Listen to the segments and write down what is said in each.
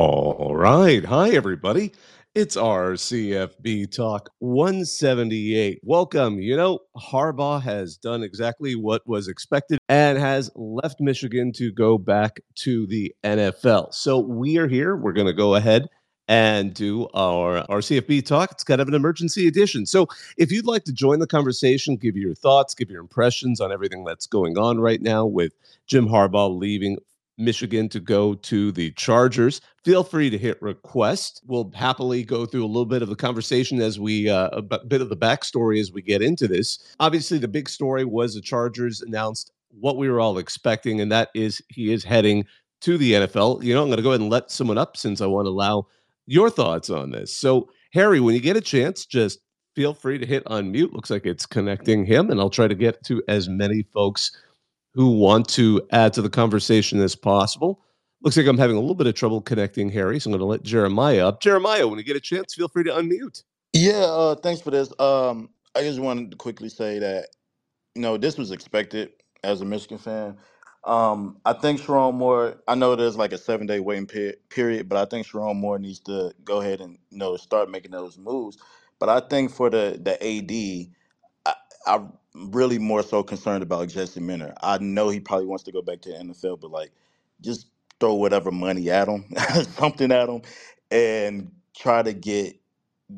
All right. Hi, everybody. It's our CFB Talk 178. Welcome. You know, Harbaugh has done exactly what was expected and has left Michigan to go back to the NFL. So we are here. We're going to go ahead and do our, our CFB Talk. It's kind of an emergency edition. So if you'd like to join the conversation, give your thoughts, give your impressions on everything that's going on right now with Jim Harbaugh leaving Michigan to go to the Chargers. Feel free to hit request. We'll happily go through a little bit of the conversation as we, uh, a bit of the backstory as we get into this. Obviously, the big story was the Chargers announced what we were all expecting, and that is he is heading to the NFL. You know, I'm going to go ahead and let someone up since I want to allow your thoughts on this. So, Harry, when you get a chance, just feel free to hit unmute. Looks like it's connecting him, and I'll try to get to as many folks who want to add to the conversation as possible. Looks like I'm having a little bit of trouble connecting Harry, so I'm going to let Jeremiah up. Jeremiah, when you get a chance, feel free to unmute. Yeah, uh, thanks for this. Um, I just wanted to quickly say that you know this was expected as a Michigan fan. Um, I think Sherrone Moore. I know there's like a seven day waiting pe- period, but I think Sherrone Moore needs to go ahead and you know start making those moves. But I think for the the AD, I, I'm really more so concerned about Jesse Minter. I know he probably wants to go back to the NFL, but like, just throw whatever money at him, something at him, and try to get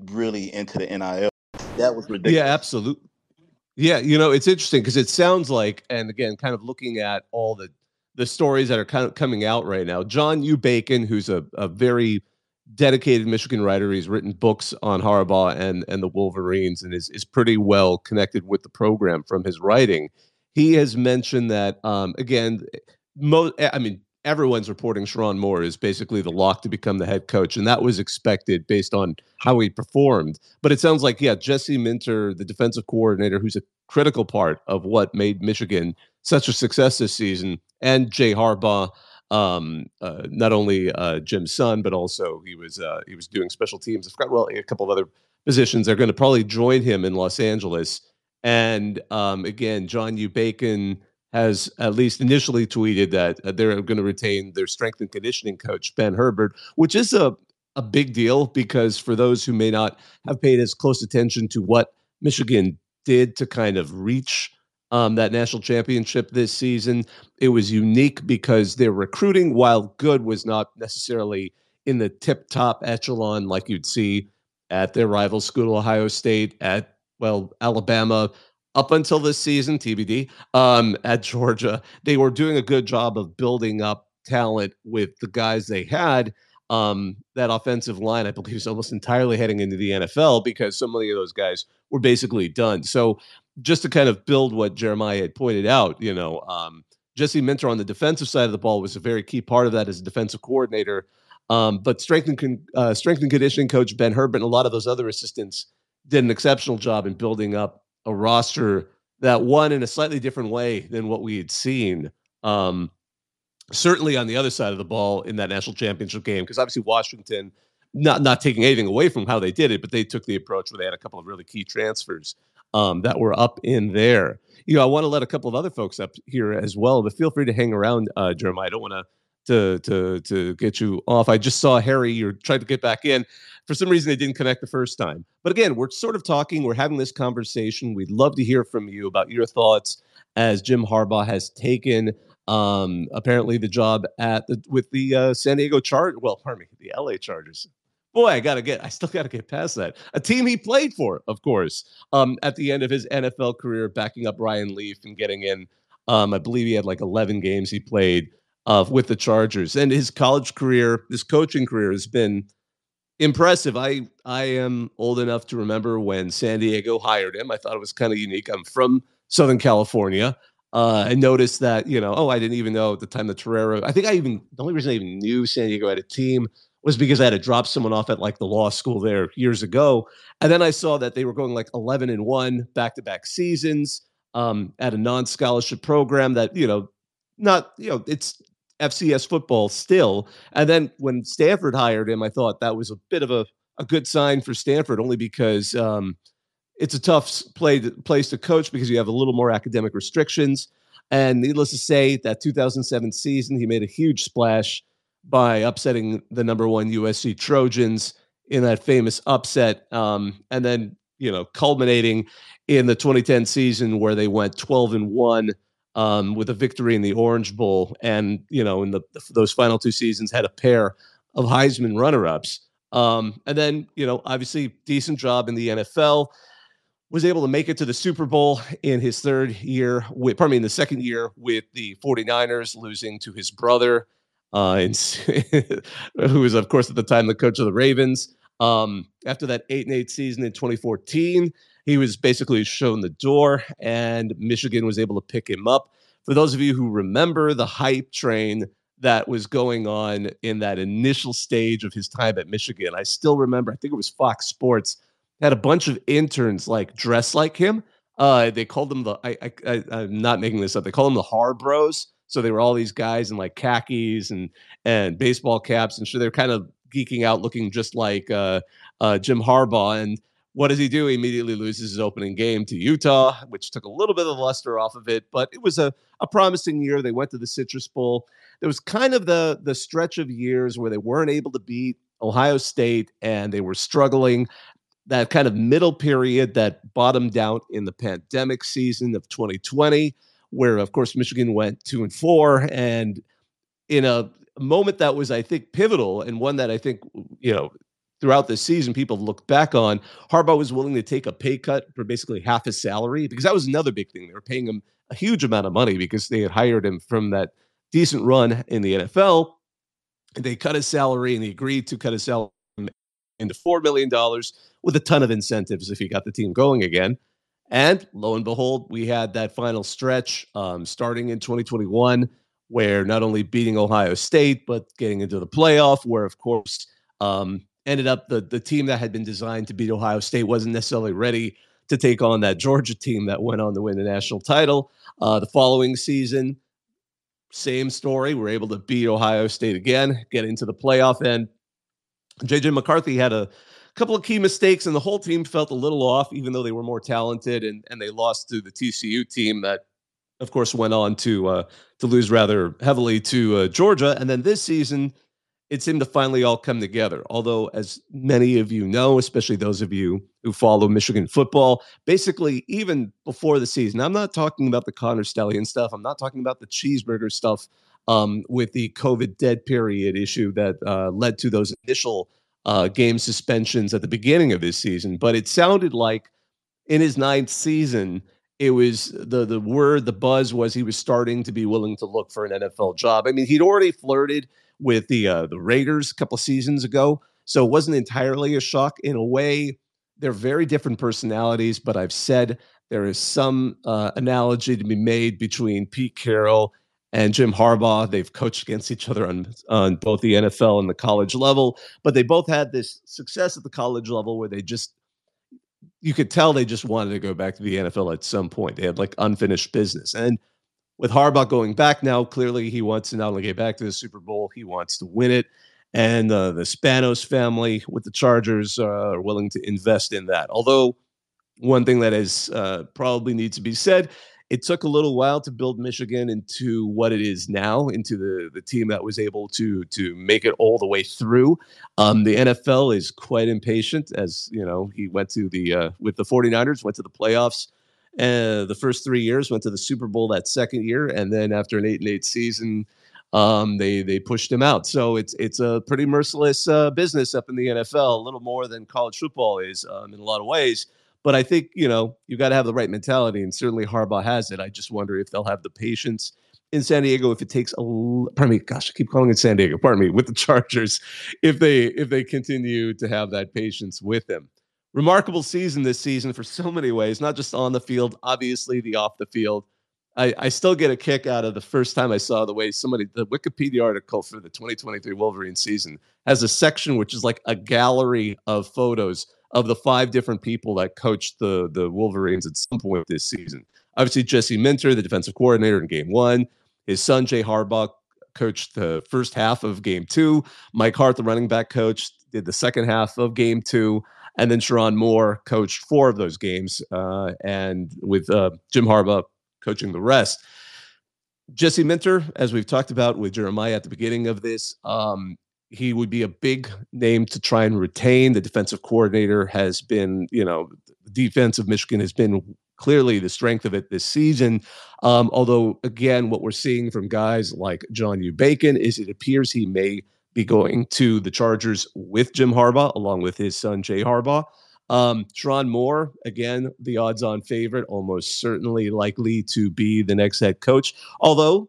really into the NIL. That was ridiculous. Yeah, absolutely. Yeah, you know, it's interesting because it sounds like, and again, kind of looking at all the the stories that are kind of coming out right now. John U. Bacon, who's a, a very dedicated Michigan writer. He's written books on Harbaugh and and the Wolverines, and is is pretty well connected with the program from his writing. He has mentioned that um, again. I mean, everyone's reporting Sherrone Moore is basically the lock to become the head coach, and that was expected based on how he performed. But it sounds like, yeah, Jesse Minter, the defensive coordinator, who's a critical part of what made Michigan such a success this season, and Jay Harbaugh, um, uh, not only uh, Jim's son, but also he was uh, he was doing special teams. I forgot well a couple of other positions. They're going to probably join him in Los Angeles. And um, again, John U. Bacon has at least initially tweeted that uh, they're going to retain their strength and conditioning coach Ben Herbert, which is a a big deal because for those who may not have paid as close attention to what Michigan did to kind of reach um, that national championship this season, it was unique because their recruiting, while good, was not necessarily in the tip top echelon like you'd see at their rival school, Ohio State, at well, Alabama, up until this season, TBD, um, at Georgia, they were doing a good job of building up talent with the guys they had. Um, that offensive line, I believe, is almost entirely heading into the NFL because so many of those guys were basically done. So, just to kind of build what Jeremiah had pointed out, you know, um, Jesse Minter on the defensive side of the ball was a very key part of that as a defensive coordinator. Um, but strength and, con- uh, strength and conditioning coach Ben Herbert and a lot of those other assistants did an exceptional job in building up a roster that won in a slightly different way than what we had seen. Um, certainly on the other side of the ball in that national championship game, because obviously Washington, not not taking anything away from how they did it, but they took the approach where they had a couple of really key transfers um, that were up in there. You know, I want to let a couple of other folks up here as well, but feel free to hang around, uh, Jeremiah. I don't want to to to to get you off. I just saw Harry. You're trying to get back in. For some reason, they didn't connect the first time. But again, we're sort of talking. We're having this conversation. We'd love to hear from you about your thoughts as Jim Harbaugh has taken um, apparently the job at the with the uh, San Diego Charge. Well, pardon me, the LA Chargers. Boy, I gotta get. I still gotta get past that. A team he played for, of course. Um, at the end of his NFL career, backing up Ryan Leaf and getting in. Um, I believe he had like 11 games he played uh, with the Chargers, and his college career, his coaching career has been impressive. I I am old enough to remember when San Diego hired him. I thought it was kind of unique. I'm from Southern California. Uh, I noticed that, you know, oh, I didn't even know at the time the Torero. I think I even the only reason I even knew San Diego had a team was because I had to drop someone off at like the law school there years ago, and then I saw that they were going like eleven and one back to back seasons um, at a non scholarship program that you know, not you know, it's FCS football still. And then when Stanford hired him, I thought that was a bit of a a good sign for Stanford, only because um, it's a tough play to, place to coach because you have a little more academic restrictions. And needless to say, that 2007 season, he made a huge splash by upsetting the number one USC Trojans in that famous upset. Um, and then, you know, culminating in the 2010 season where they went 12 and 1 um, with a victory in the Orange Bowl. And, you know, in the, those final two seasons had a pair of Heisman runner ups. Um, and then, you know, obviously, decent job in the NFL. Was able to make it to the Super Bowl in his third year, with, pardon me, in the second year with the 49ers, losing to his brother, uh, and, who was, of course, at the time the coach of the Ravens. Um, after that 8 and 8 season in 2014, he was basically shown the door, and Michigan was able to pick him up. For those of you who remember the hype train that was going on in that initial stage of his time at Michigan. I still remember, I think it was Fox Sports, had a bunch of interns like dress like him. Uh, they called them the, I, I, I, am not making this up, they called them the Har Bros. So they were all these guys in like khakis and and baseball caps, and sure they're kind of geeking out, looking just like uh, uh, Jim Harbaugh. And what does he do? He immediately loses his opening game to Utah, which took a little bit of luster off of it, but it was a, a promising year. They went to the Citrus Bowl there was kind of the the stretch of years where they weren't able to beat Ohio State and they were struggling. That kind of middle period that bottomed out in the pandemic season of 2020, where of course Michigan went two and four, and in a moment that was, I think, pivotal and one that I think you know throughout the season people looked back on. Harbaugh was willing to take a pay cut for basically half his salary because that was another big thing. They were paying him a huge amount of money because they had hired him from that decent run in the NFL. They cut his salary and he agreed to cut his salary into $4 million with a ton of incentives if he got the team going again. And lo and behold, we had that final stretch um, starting in 2021, where not only beating Ohio State, but getting into the playoff, where, of course, um, ended up the, the team that had been designed to beat Ohio State wasn't necessarily ready to take on that Georgia team that went on to win the national title. Uh, the following season, same story. We're able to beat Ohio State again, get into the playoff. And JJ McCarthy had a couple of key mistakes, and the whole team felt a little off, even though they were more talented. And, and they lost to the TCU team that, of course, went on to uh, to lose rather heavily to uh, Georgia. And then this season, it seemed to finally all come together. Although, as many of you know, especially those of you who follow Michigan football, basically, even before the season, I'm not talking about the Connor Stalion stuff. I'm not talking about the cheeseburger stuff um, with the COVID dead period issue that uh, led to those initial uh, game suspensions at the beginning of his season. But it sounded like in his ninth season, it was the the word, the buzz was he was starting to be willing to look for an NFL job. I mean, he'd already flirted with the uh, the Raiders a couple seasons ago, so it wasn't entirely a shock. In a way, they're very different personalities, but I've said there is some uh, analogy to be made between Pete Carroll and Jim Harbaugh. They've coached against each other on on both the NFL and the college level, but they both had this success at the college level where they just you could tell they just wanted to go back to the NFL at some point. They had like unfinished business. And with Harbaugh going back now, clearly he wants to not only get back to the Super Bowl, he wants to win it. And uh, the Spanos family with the Chargers uh, are willing to invest in that. Although, one thing that is uh, probably needs to be said, it took a little while to build Michigan into what it is now, into the the team that was able to to make it all the way through. Um, the NFL is quite impatient, as you know, he went to the uh, with the 49ers, went to the playoffs uh, the first three years, went to the Super Bowl that second year, and then after an eight and eight season, um, they they pushed him out. So it's it's a pretty merciless uh, business up in the NFL, a little more than college football is um, in a lot of ways. But I think you know you got to have the right mentality, and certainly Harbaugh has it. I just wonder if they'll have the patience in San Diego if it takes a pardon me, gosh, I keep calling it San Diego. Pardon me, with the Chargers, if they if they continue to have that patience with him remarkable season this season for so many ways, not just on the field, obviously the off the field. I, I still get a kick out of the first time I saw the way somebody, the Wikipedia article for the 2023 Wolverine season has a section which is like a gallery of photos of the five different people that coached the, the Wolverines at some point this season. Obviously, Jesse Minter, the defensive coordinator in game one, his son, Jay Harbaugh, coached the first half of game two. Mike Hart, the running back coach, did the second half of game two. And then Sherrone Moore coached four of those games, uh, and with uh, Jim Harbaugh coaching the rest. Jesse Minter, as we've talked about with Jeremiah at the beginning of this, um, he would be a big name to try and retain. The defensive coordinator has been, you know, the defense of Michigan has been clearly the strength of it this season. Um, although, again, what we're seeing from guys like John U. Bacon is it appears he may be going to the Chargers with Jim Harbaugh, along with his son Jay Harbaugh. Um, Sherrone Moore, again, the odds on favorite, almost certainly likely to be the next head coach. Although,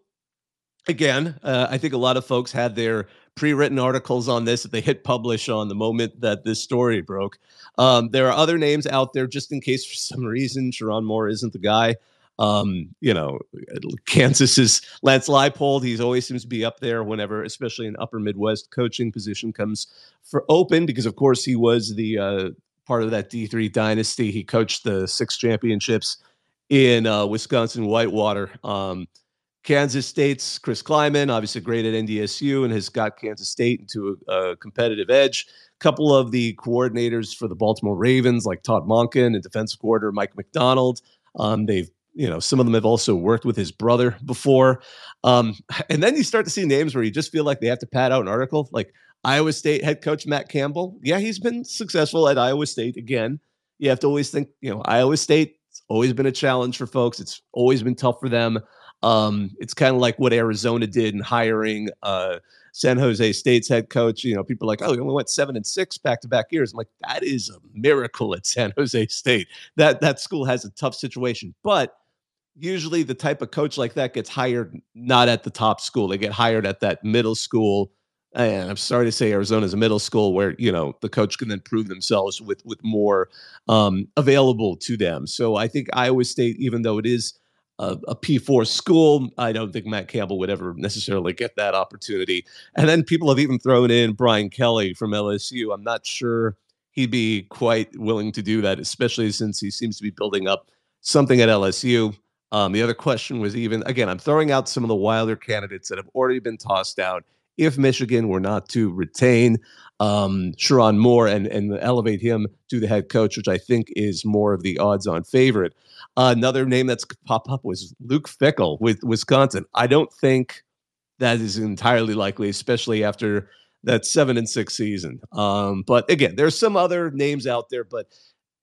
again, uh, I think a lot of folks had their pre-written articles on this that they hit publish on the moment that this story broke. Um, there are other names out there just in case for some reason Sherrone Moore isn't the guy. Um, you know, Kansas is Lance Leipold. He always seems to be up there whenever, especially an upper Midwest coaching position comes for open, because of course he was the uh, part of that D3 dynasty. He coached the six championships in uh, Wisconsin Whitewater. Um, Kansas State's Chris Klieman, obviously great at NDSU and has got Kansas State into a, a competitive edge. A couple of the coordinators for the Baltimore Ravens, like Todd Monken and defensive coordinator Mike Macdonald, um, they've you know some of them have also worked with his brother before. Um, and then you start to see names where you just feel like they have to pad out an article. Like iowa state head coach matt campbell. Yeah he's been successful at iowa state again. You have to always think you know iowa state always been a challenge for folks. It's always been tough for them um, it's kind of like what Arizona did in hiring uh, San Jose State's head coach. You know, people are like, oh, we only went seven and six back to back years. I'm like, that is a miracle at San Jose State. That that school has a tough situation, but usually the type of coach like that gets hired not at the top school. They get hired at that middle school. And I'm sorry to say Arizona's a middle school where, you know, the coach can then prove themselves with with more um, available to them. So I think Iowa State, even though it is a a P4 school. I don't think Matt Campbell would ever necessarily get that opportunity. And then people have even thrown in Brian Kelly from LSU. I'm not sure he'd be quite willing to do that, especially since he seems to be building up something at LSU. Um, the other question was even, again, I'm throwing out some of the wilder candidates that have already been tossed out. If Michigan were not to retain um, Sherrone Moore and, and elevate him to the head coach, which I think is more of the odds on favorite. Another name that's popped up was Luke Fickell with Wisconsin. I don't think that is entirely likely, especially after that seven and six season. Um, but again, there's some other names out there, but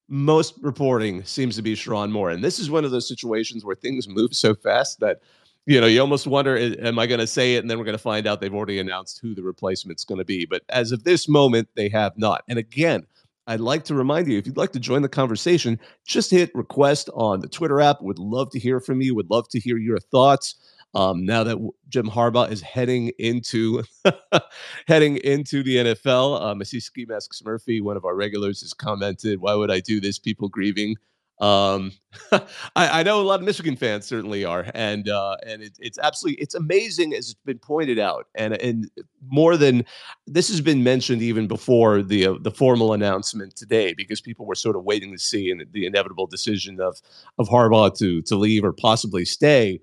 most reporting seems to be Sherrone Moore. And this is one of those situations where things move so fast that you know, you almost wonder, am I going to say it? And then we're going to find out they've already announced who the replacement's going to be. But as of this moment, they have not. And again, I'd like to remind you if you'd like to join the conversation, just hit request on the Twitter app. Would love to hear from you. Would love to hear your thoughts. Um, now that Jim Harbaugh is heading into heading into the NFL, um, I see Ski Masks Murphy, one of our regulars, has commented, "Why would I do this? People grieving." Um, I, I, know a lot of Michigan fans certainly are, and uh, and it, it's absolutely it's amazing as it's been pointed out, and and more than this has been mentioned even before the uh, the formal announcement today, because people were sort of waiting to see the inevitable decision of of Harbaugh to to leave or possibly stay.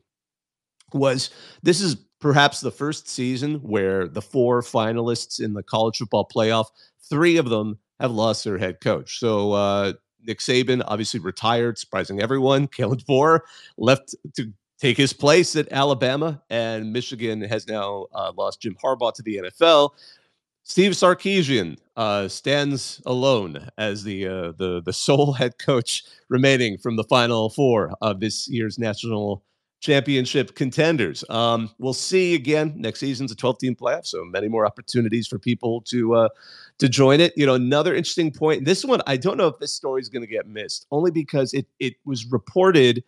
Was this is perhaps the first season where the four finalists in the college football playoff, three of them have lost their head coach. So uh, Nick Saban obviously retired, surprising everyone. Kalen DeBoer left to take his place at Alabama, and Michigan has now uh, lost Jim Harbaugh to the NFL. Steve Sarkisian uh, stands alone as the uh, the the sole head coach remaining from the Final Four of this year's national championship contenders. Um, we'll see again next season's a 12 team playoff, so many more opportunities for people to uh, to join it. You know, another interesting point. This one, I don't know if this story is going to get missed, only because it it was reported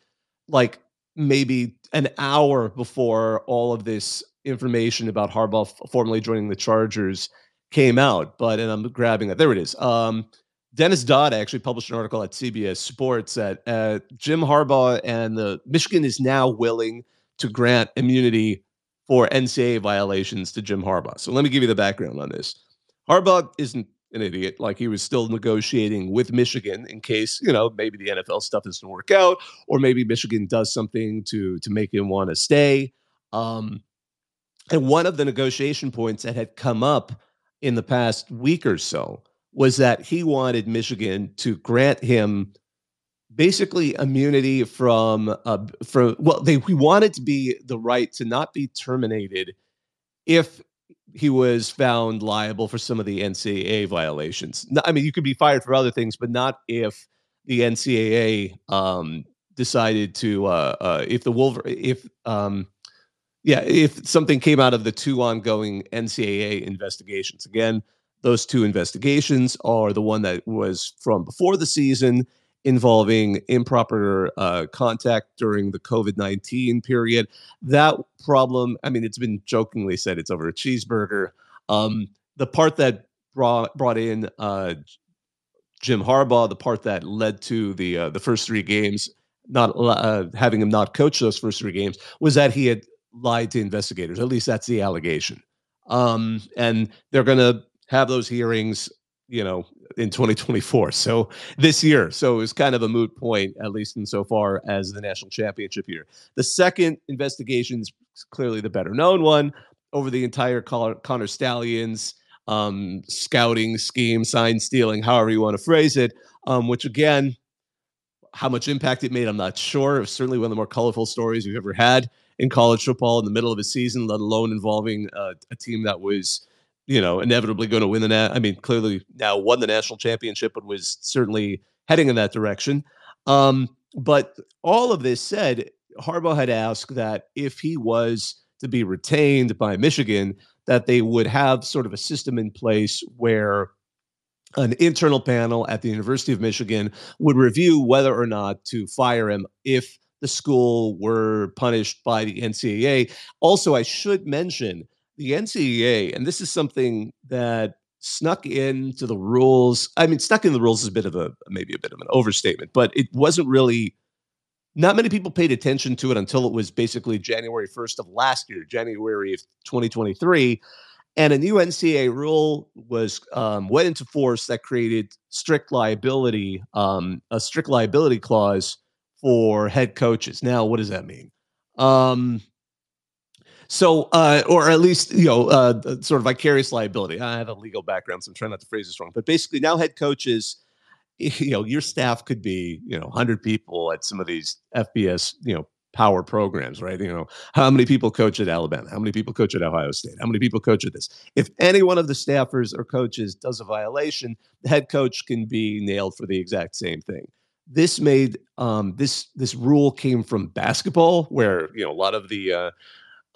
like maybe an hour before all of this information about Harbaugh formally joining the Chargers came out. But and I'm grabbing it. There it is. Um, Dennis Dodd actually published an article at CBS Sports that uh, Jim Harbaugh and the Michigan is now willing to grant immunity for NCAA violations to Jim Harbaugh. So let me give you the background on this. Harbaugh isn't an idiot. Like he was still negotiating with Michigan in case you know maybe the NFL stuff doesn't work out, or maybe Michigan does something to to make him want to stay. Um, and one of the negotiation points that had come up in the past week or so was that he wanted Michigan to grant him basically immunity from uh, from well they we wanted to be the right to not be terminated if he was found liable for some of the NCAA violations. I mean, you could be fired for other things, but not if the NCAA um, decided to uh, uh, if the Wolver if um, yeah if something came out of the two ongoing NCAA investigations. Again, those two investigations are the one that was from before the season involving improper uh, contact during the COVID 19 period. That problem, I mean, it's been jokingly said it's over a cheeseburger. Um, the part that brought, brought in uh, Jim Harbaugh, the part that led to the uh, the first three games, not uh, having him not coach those first three games, was that he had lied to investigators. At least that's the allegation. Um, and they're going to have those hearings you know, in 2024. So this year. So it was kind of a moot point, at least insofar as the national championship year. The second investigation is clearly the better known one over the entire Connor Stallions um, scouting scheme, sign stealing, however you want to phrase it, um, which again, how much impact it made, I'm not sure. It certainly one of the more colorful stories we've ever had in college football in the middle of a season, let alone involving uh, a team that was you know, inevitably going to win the nat. I mean, clearly now won the national championship, but was certainly heading in that direction. Um, but all of this said, Harbaugh had asked that if he was to be retained by Michigan, that they would have sort of a system in place where an internal panel at the University of Michigan would review whether or not to fire him if the school were punished by the NCAA. Also, I should mention the NCAA, and this is something that snuck into the rules. I mean, snuck in the rules is a bit of a maybe a bit of an overstatement, but it wasn't really. Not many people paid attention to it until it was basically January 1st of last year, January of 2023. And a new NCAA rule was um, went into force that created strict liability, um, a strict liability clause for head coaches. Now, what does that mean? Um, so, uh, or at least, you know, uh, sort of vicarious liability. I have a legal background, so I'm trying not to phrase this wrong. But basically, now head coaches, you know, your staff could be, you know, 100 people at some of these FBS, you know, power programs, right? You know, how many people coach at Alabama? How many people coach at Ohio State? How many people coach at this? If any one of the staffers or coaches does a violation, the head coach can be nailed for the exact same thing. This made um, this this rule came from basketball, where you know a lot of the uh,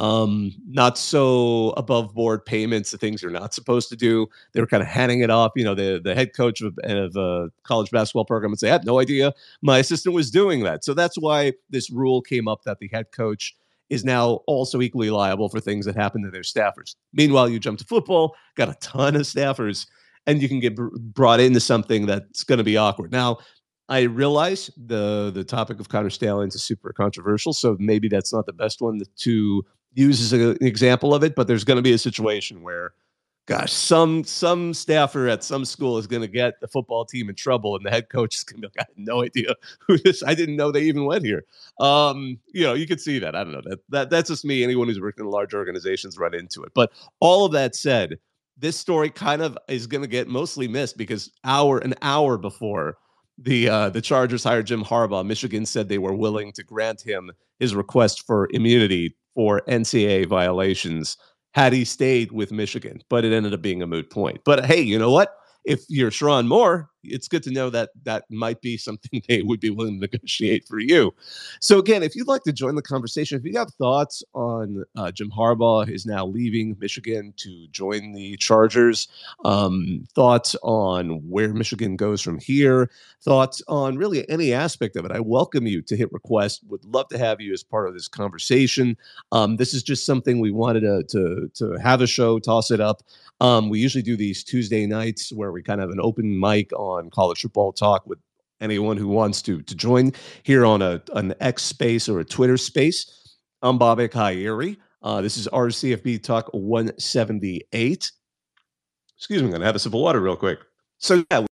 um, not so above board payments, the things you're not supposed to do. They were kind of handing it off. You know, the the head coach of, of a college basketball program would say, "I had no idea my assistant was doing that." So that's why this rule came up that the head coach is now also equally liable for things that happen to their staffers. Meanwhile, you jump to football, got a ton of staffers, and you can get br- brought into something that's going to be awkward. Now, I realize the the topic of Connor Stalions is super controversial, so maybe that's not the best one to uses an example of it, but there's going to be a situation where, gosh, some some staffer at some school is going to get the football team in trouble, and the head coach is going to be like, I had no idea who this. I didn't know they even went here. Um, you know, you could see that. I don't know that that that's just me. Anyone who's worked in large organizations run into it. But all of that said, this story kind of is going to get mostly missed because hour an hour before the uh, the Chargers hired Jim Harbaugh, Michigan said they were willing to grant him his request for immunity for NCAA violations had he stayed with Michigan, but it ended up being a moot point. But hey, you know what? If you're Sherrone Moore, it's good to know that that might be something they would be willing to negotiate for you. So again, if you'd like to join the conversation, if you have thoughts on uh, Jim Harbaugh is now leaving Michigan to join the Chargers, um, thoughts on where Michigan goes from here, thoughts on really any aspect of it, I welcome you to hit request. Would love to have you as part of this conversation. Um, this is just something we wanted to, to to have a show, toss it up. Um, we usually do these Tuesday nights where we kind of have an open mic on on college football talk with anyone who wants to to join here on a an X space or a Twitter space. I'm Bobak Ha'Eri. Uh, this is RCFB Talk 178. Excuse me, I'm going to have a sip of water real quick. So, yeah,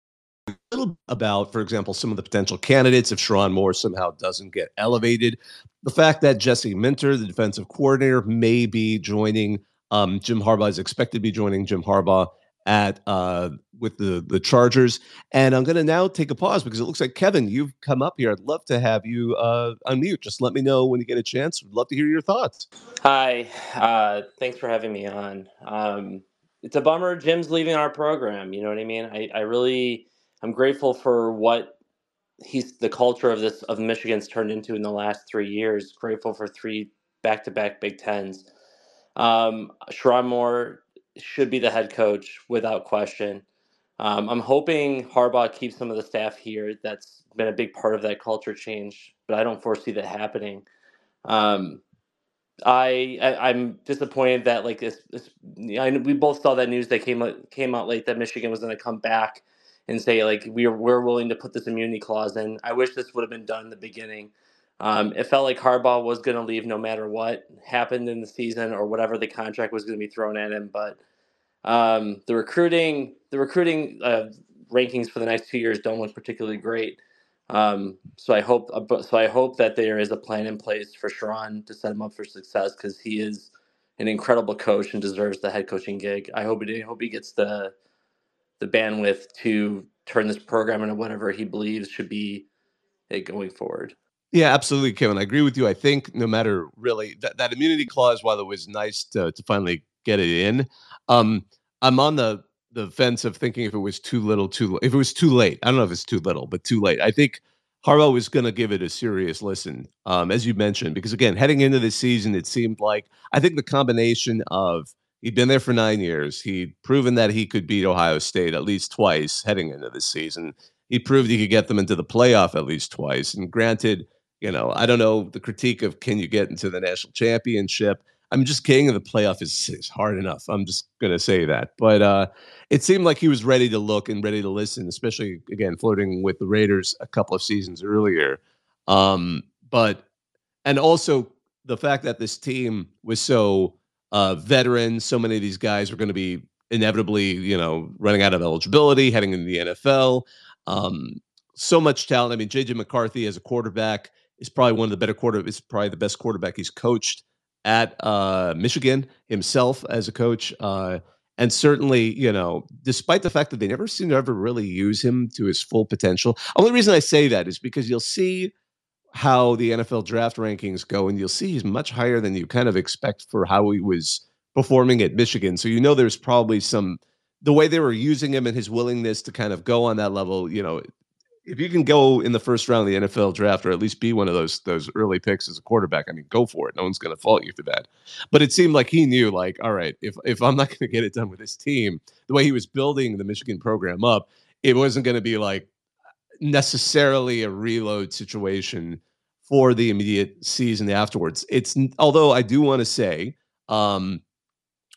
a little about, for example, some of the potential candidates if Sherrone Moore somehow doesn't get elevated. The fact that Jesse Minter, the defensive coordinator, may be joining um, Jim Harbaugh, is expected to be joining Jim Harbaugh at uh, with the the Chargers. And I'm going to now take a pause because it looks like Kevin, you've come up here. I'd love to have you uh, unmute. Just let me know when you get a chance. Would love to hear your thoughts. Hi, uh, thanks for having me on. Um, it's a bummer Jim's leaving our program. You know what I mean? I, I really I'm grateful for what he's the culture of this of Michigan's turned into in the last three years. Grateful for three back to back Big Tens. Um, Sherrone Moore should be the head coach without question. Um, I'm hoping Harbaugh keeps some of the staff here. That's been a big part of that culture change, but I don't foresee that happening. Um, I, I am disappointed that like this, this I, we both saw that news that came out, came out late that Michigan was going to come back and say like we are we're willing to put this immunity clause in. I wish this would have been done in the beginning. Um, it felt like Harbaugh was going to leave no matter what happened in the season or whatever the contract was going to be thrown at him. But um, the recruiting, the recruiting uh, rankings for the next two years don't look particularly great. Um, so I hope, uh, so I hope that there is a plan in place for Sherrone to set him up for success because he is an incredible coach and deserves the head coaching gig. I hope he, I hope he gets the the bandwidth to turn this program into whatever he believes should be it going forward. Yeah, absolutely, Kevin. I agree with you. I think no matter really that, that immunity clause, while it was nice to, to finally get it in, um, I'm on the the fence of thinking if it was too little, too if it was too late. I don't know if it's too little, but too late. I think Harbaugh was going to give it a serious listen, um, as you mentioned, because again, heading into the season, it seemed like I think the combination of he'd been there for nine years, he'd proven that he could beat Ohio State at least twice heading into the season. He proved he could get them into the playoff at least twice. And granted, you know, I don't know the critique of can you get into the national championship. I'm just kidding. The playoff is, is hard enough. I'm just gonna say that. But uh, it seemed like he was ready to look and ready to listen, especially again flirting with the Raiders a couple of seasons earlier. Um, but and also the fact that this team was so uh, veteran, so many of these guys were going to be inevitably, you know, running out of eligibility, heading into the NFL. Um, so much talent. I mean, JJ McCarthy as a quarterback is probably one of the better quarter. Is probably the best quarterback he's coached at uh, Michigan himself as a coach. Uh, and certainly, you know, despite the fact that they never seem to ever really use him to his full potential. Only reason I say that is because you'll see how the NFL draft rankings go, and you'll see he's much higher than you kind of expect for how he was performing at Michigan. So you know there's probably some the way they were using him and his willingness to kind of go on that level, you know, if you can go in the first round of the NFL draft, or at least be one of those those early picks as a quarterback, I mean, go for it. No one's going to fault you for that. But it seemed like he knew, like, all right, if if I'm not going to get it done with this team, the way he was building the Michigan program up, it wasn't going to be like necessarily a reload situation for the immediate season afterwards. It's although I do want to say, um,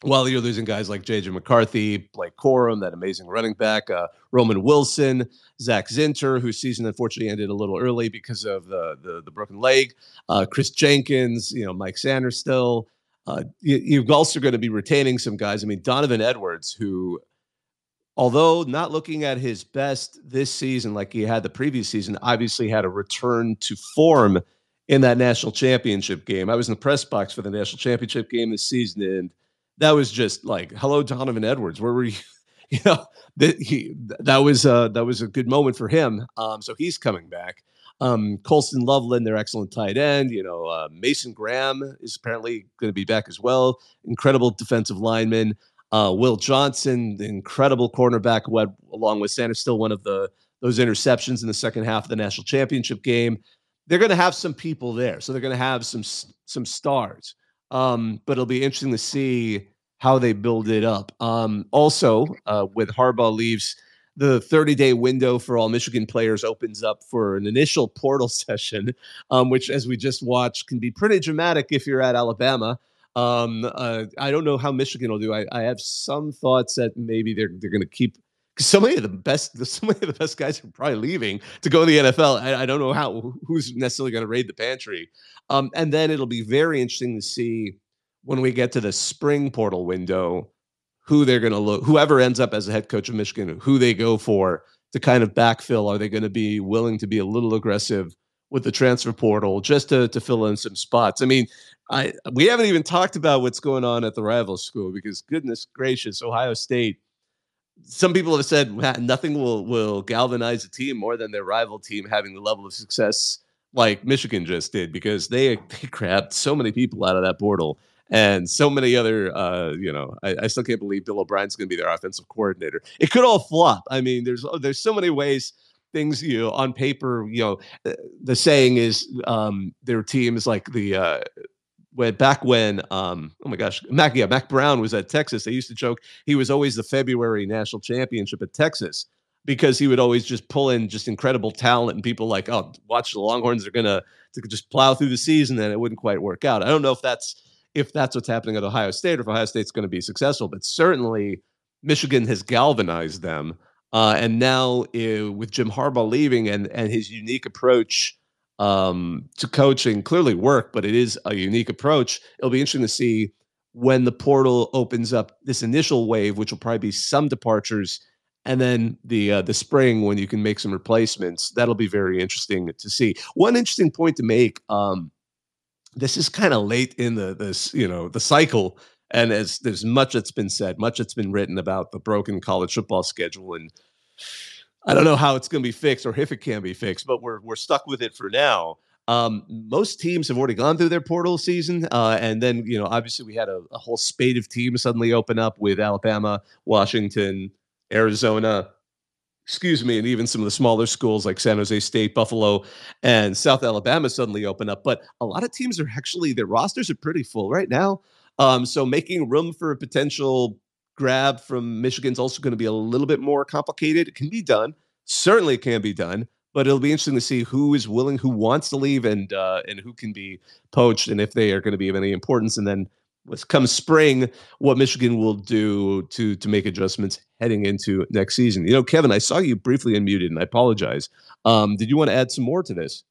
while you're losing guys like JJ McCarthy, Blake Corum, that amazing running back, uh, Roman Wilson, Zach Zinter, whose season unfortunately ended a little early because of the the, the broken leg, uh, Kris Jenkins, you know Mike Sainristil. Uh, you, are also going to be retaining some guys. I mean, Donovan Edwards, who, although not looking at his best this season like he had the previous season, obviously had a return to form in that national championship game. I was in the press box for the national championship game this season, and that was just like, hello, Donovan Edwards. Where were you? You know, that he that was uh that was a good moment for him. Um, so he's coming back. Um, Colston Loveland, their excellent tight end. You know, uh, Mason Graham is apparently going to be back as well. Incredible defensive lineman. Uh, Will Johnson, the incredible cornerback, who along with Sanders, still one of the those interceptions in the second half of the national championship game. They're going to have some people there, so they're going to have some some stars. Um, but it'll be interesting to see how they build it up. Um, also, uh, with Harbaugh leaves, the 30 day window for all Michigan players opens up for an initial portal session, um, which, as we just watched, can be pretty dramatic if you're at Alabama. Um, uh, I don't know how Michigan will do. I, I have some thoughts that maybe they're they're going to keep so many of the best, so many of the best guys are probably leaving to go to the NFL. I, I don't know how who's necessarily going to raid the pantry. Um, and then it'll be very interesting to see when we get to the spring portal window who they're going to look, whoever ends up as a head coach of Michigan, who they go for to kind of backfill. Are they going to be willing to be a little aggressive with the transfer portal just to to fill in some spots? I mean, I we haven't even talked about what's going on at the rival school because goodness gracious, Ohio State some people have said nothing will will galvanize a team more than their rival team having the level of success like Michigan just did because they they grabbed so many people out of that portal and so many other uh, you know I, I, still can't believe Bill O'Brien's going to be their offensive coordinator. It could all flop. I mean, there's oh, there's so many ways things you know on paper. You know, the saying is um, their team is like the uh, when back when um oh my gosh Mac yeah Mack Brown was at Texas. They used to joke he was always the February national championship at Texas because he would always just pull in just incredible talent and people like oh watch the Longhorns are gonna to just plow through the season and it wouldn't quite work out. I don't know if that's if that's what's happening at Ohio State or if Ohio State's going to be successful but certainly Michigan has galvanized them uh, and now uh, with Jim Harbaugh leaving and and his unique approach um, to coaching clearly work, but it is a unique approach. It'll be interesting to see when the portal opens up this initial wave, which will probably be some departures, and then the uh, the spring when you can make some replacements. That'll be very interesting to see. One interesting point to make. Um, this is kind of late in the this you know the cycle and as there's much that's been said much that's been written about the broken college football schedule and I don't know how it's going to be fixed or if it can be fixed, but we're we're stuck with it for now. Um, most teams have already gone through their portal season, uh, and then you know obviously we had a, a, whole spate of teams suddenly open up with Alabama, Washington, Arizona, excuse me, and even some of the smaller schools like San Jose State, Buffalo, and South Alabama suddenly open up. But a lot of teams are actually their rosters are pretty full right now. Um, so making room for a potential grab from Michigan's also going to be a little bit more complicated. It can be done. Certainly it can be done, but it'll be interesting to see who is willing, who wants to leave, and uh, and who can be poached, and if they are going to be of any importance. And then come spring, what Michigan will do to to make adjustments heading into next season. You know, Kevin, I saw you briefly unmuted, and I apologize. Um, did you want to add some more to this?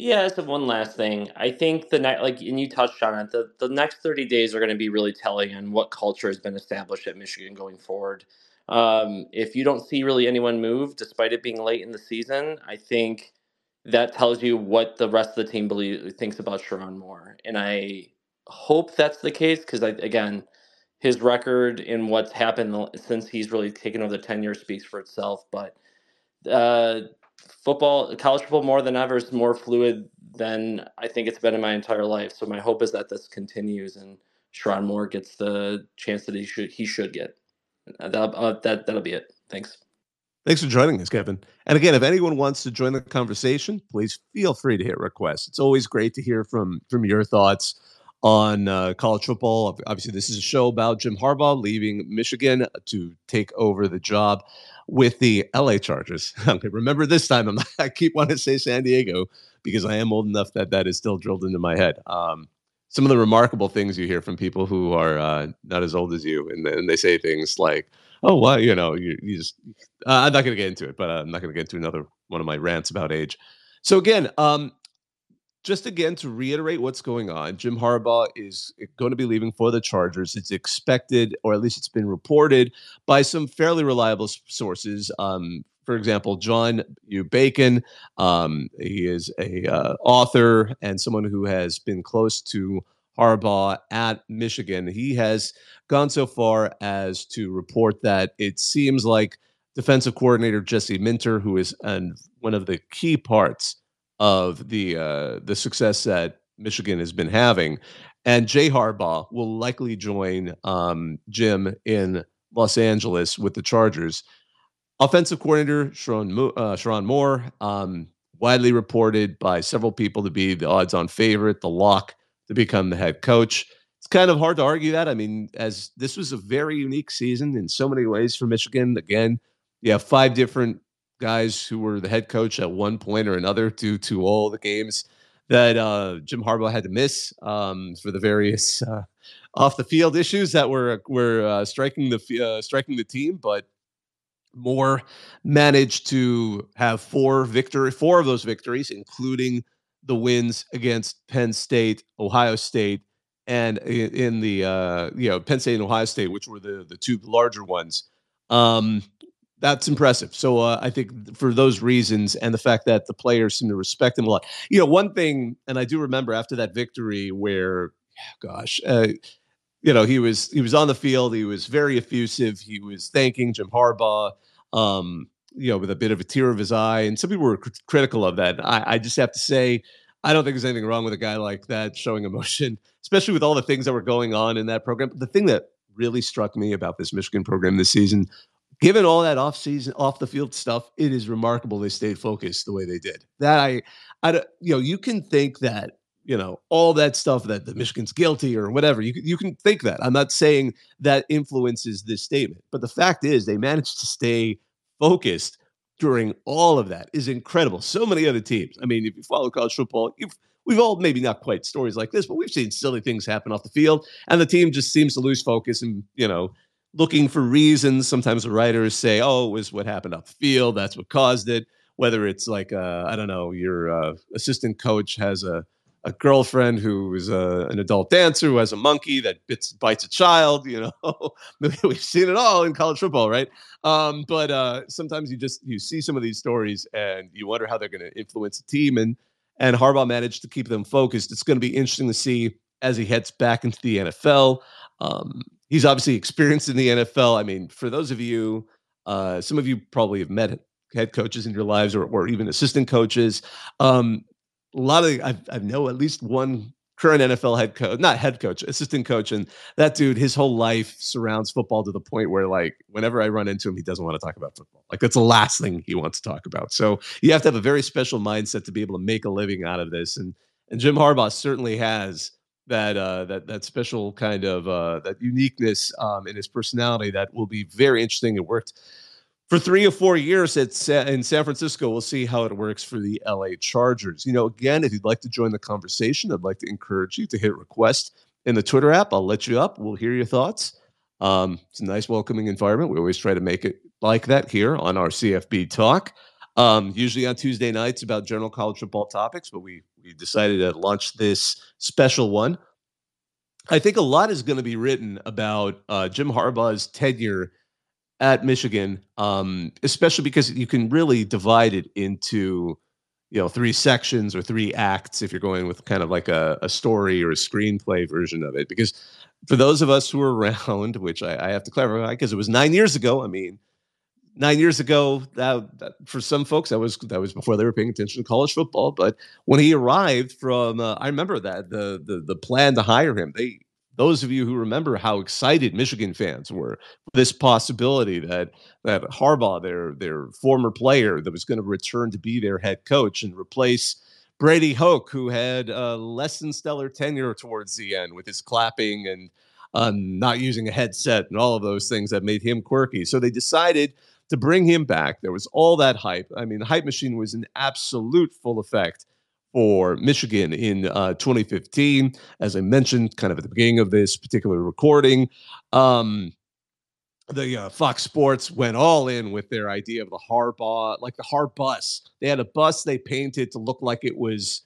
Yeah, so one last thing. I think the night, like, and you touched on it, the, the next 30 days are going to be really telling on what culture has been established at Michigan going forward. Um, if you don't see really anyone move, despite it being late in the season, I think that tells you what the rest of the team believe, thinks about Sherrone Moore. And I hope that's the case because, again, his record and what's happened since he's really taken over the tenure speaks for itself. But uh, football, college football, more than ever is more fluid than I think it's been in my entire life. So my hope is that this continues and Sherrone Moore gets the chance that he should he should get. Uh, that uh, that that'll be it. Thanks. Thanks for joining us, Kevin. And again, if anyone wants to join the conversation, please feel free to hit request. It's always great to hear from from your thoughts on uh, college football. Obviously, this is a show about Jim Harbaugh leaving Michigan to take over the job with the LA Chargers. okay, remember this time, I'm, I keep wanting to say San Diego because I am old enough that that is still drilled into my head. Um, some of the remarkable things you hear from people who are uh, not as old as you, and, and they say things like, "Oh, well, you know, you, you just." Uh, I'm not going to get into it, but I'm not going to get into another one of my rants about age. So again, um, just again to reiterate what's going on, Jim Harbaugh is going to be leaving for the Chargers. It's expected, or at least it's been reported by some fairly reliable sources. Um, for example, John U. Bacon. Um, he is a uh, author and someone who has been close to Harbaugh at Michigan. He has gone so far as to report that it seems like defensive coordinator Jesse Minter, who is an, one of the key parts of the uh, the success that Michigan has been having. And Jay Harbaugh will likely join um, Jim in Los Angeles with the Chargers. Offensive coordinator Sharon, uh, Sherrone Moore, um, widely reported by several people to be the odds-on favorite, the lock to become the head coach. It's kind of hard to argue that. I mean, as this was a very unique season in so many ways for Michigan. Again, you have five different guys who were the head coach at one point or another due to all the games that uh, Jim Harbaugh had to miss um, for the various uh, off the field issues that were were uh, striking the uh, striking the team, but Moore managed to have four victory, four of those victories, including the wins against Penn State, Ohio State, and in, in the uh, you know Penn State and Ohio State, which were the the two larger ones. Um, that's impressive. So uh, I think for those reasons and the fact that the players seem to respect him a lot. You know, one thing, and I do remember after that victory where, gosh, uh, you know, he was he was on the field. He was very effusive. He was thanking Jim Harbaugh. Um, you know, with a bit of a tear of his eye, and some people were cr- critical of that. I, I just have to say, I don't think there's anything wrong with a guy like that showing emotion, especially with all the things that were going on in that program. The thing that really struck me about this Michigan program this season, given all that off season, off the field stuff, it is remarkable they stayed focused the way they did. That I, I, you know, you can think that you know all that stuff that the Michigan's guilty or whatever. You you can think that. I'm not saying that influences this statement, but the fact is they managed to stay focused during all of that is incredible. So many other teams. I mean, if you follow college football, you've we've all maybe not quite stories like this, but we've seen silly things happen off the field, and the team just seems to lose focus and you know looking for reasons. Sometimes the writers say, "Oh, it was what happened off the field. That's what caused it." Whether it's like uh, I don't know, your uh, assistant coach has a a girlfriend who is a, an adult dancer who has a monkey that bits bites a child. You know, we've seen it all in college football, right? Um, but uh, sometimes you just you see some of these stories and you wonder how they're going to influence a team. And and Harbaugh managed to keep them focused. It's going to be interesting to see as he heads back into the NFL. Um, he's obviously experienced in the NFL. I mean, for those of you, uh, some of you probably have met head coaches in your lives or, or even assistant coaches. Um, a lot of I, I know at least one current NFL head coach, not head coach, assistant coach, and that dude, his whole life surrounds football to the point where like whenever I run into him, he doesn't want to talk about football. Like that's the last thing he wants to talk about. So you have to have a very special mindset to be able to make a living out of this, and and Jim Harbaugh certainly has that uh, that that special kind of uh, that uniqueness um, in his personality that will be very interesting. It worked for three or four years at in San Francisco. We'll see how it works for the LA Chargers. You know, again, if you'd like to join the conversation, I'd like to encourage you to hit request in the Twitter app. I'll let you up. We'll hear your thoughts. Um, it's a nice, welcoming environment. We always try to make it like that here on our CFB Talk. Um, usually on Tuesday nights about general college football topics, but we we decided to launch this special one. I think a lot is going to be written about uh, Jim Harbaugh's tenure at Michigan, um, especially because you can really divide it into you know three sections or three acts if you're going with kind of like a, a story or a screenplay version of it. Because for those of us who were around, which I, I have to clarify, because it was nine years ago. I mean, nine years ago, that, that, for some folks that was that was before they were paying attention to college football. But when he arrived from, uh, I remember that the the the plan to hire him, they those of you who remember how excited Michigan fans were this possibility that that Harbaugh, their their former player, that was going to return to be their head coach and replace Brady Hoke, who had a less than stellar tenure towards the end with his clapping and um, not using a headset and all of those things that made him quirky. So they decided to bring him back. There was all that hype. I mean, the hype machine was in absolute full effect for Michigan in uh, 2015. As I mentioned, kind of at the beginning of this particular recording, um, the uh, Fox Sports went all in with their idea of the Harbaugh, like the Har bus. They had a bus they painted to look like it was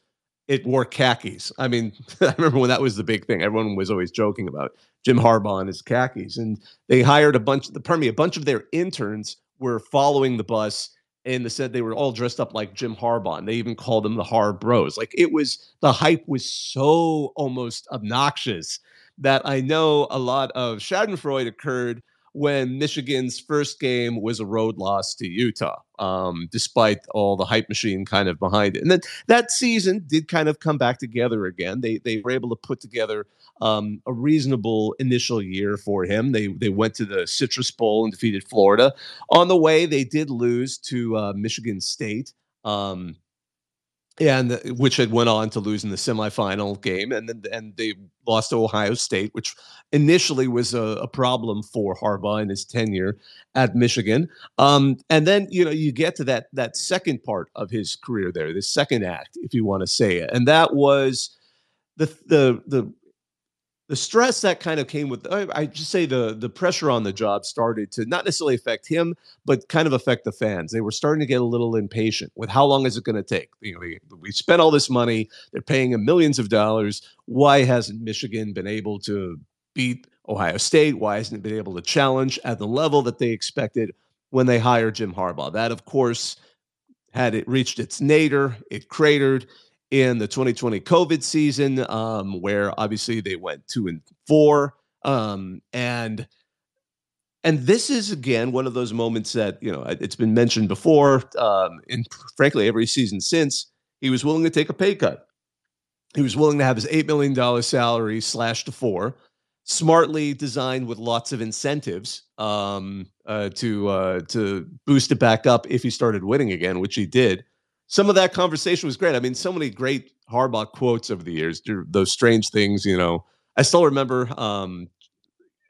it wore khakis. I mean, I remember when that was the big thing. Everyone was always joking about Jim Harbaugh and his khakis, and they hired a bunch. Of the pardon me, a bunch of their interns were following the bus and they said they were all dressed up like Jim Harbaugh. And they even called them the Har Bros. Like it was the hype was so almost obnoxious that I know a lot of Schadenfreude occurred when Michigan's first game was a road loss to Utah, um, despite all the hype machine kind of behind it. And then that season did kind of come back together again. They they were able to put together um, a reasonable initial year for him. They they went to the Citrus Bowl and defeated Florida. On the way, they did lose to uh, Michigan State. Um, and which had went on to lose in the semifinal game, and then and they lost to Ohio State, which initially was a, a problem for Harbaugh in his tenure at Michigan. Um, and then you know you get to that that second part of his career there, the second act, if you want to say it, and that was the the the the stress that kind of came with uh, I just say the the pressure on the mm-hmm. job started to not necessarily affect him, but kind of affect the fans. They were starting to get a little impatient with how long is it going to take? You know, we, we spent all this money; they're paying him millions of dollars. Why hasn't Michigan been able to beat Ohio State? Why hasn't it been able to challenge at the level that they expected when they hired Jim Harbaugh? That, of course, had it reached its nadir, it cratered in the 2020 COVID season, um, where obviously they went two and four Um, and and this is again one of those moments that you know it's been mentioned before, um, and frankly every season since he was willing to take a pay cut. He was willing to have his eight million dollar salary slashed to four, smartly designed with lots of incentives um, uh, to uh, to boost it back up if he started winning again, which he did. Some of that conversation was great. I mean, so many great Harbaugh quotes over the years. Those strange things, you know. I still remember um,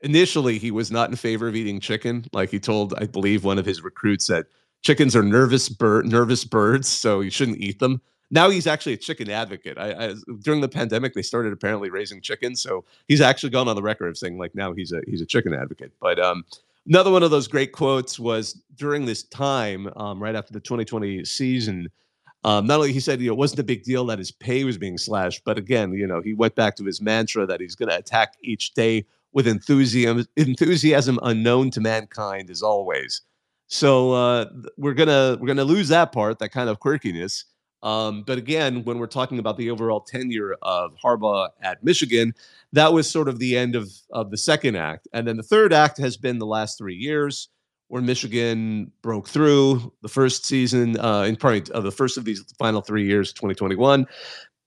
initially he was not in favor of eating chicken. Like he told, I believe, one of his recruits that chickens are nervous bird nervous birds, so you shouldn't eat them. Now he's actually a chicken advocate. I, I, during the pandemic, they started apparently raising chickens, so he's actually gone on the record of saying like now he's a he's a chicken advocate. But um, another one of those great quotes was during this time, um, right after the 2020 season. Um, not only he said you know, it wasn't a big deal that his pay was being slashed, but again, you know, he went back to his mantra that he's going to attack each day with enthusiasm, enthusiasm unknown to mankind as always. So uh, we're gonna we're gonna lose that part, that kind of quirkiness. Um, but again, when we're talking about the overall tenure of Harbaugh at Michigan, that was sort of the end of of the second act, and then the third act has been the last three years, where Michigan broke through the first season, uh, in probably uh, the first of these final three years, 2021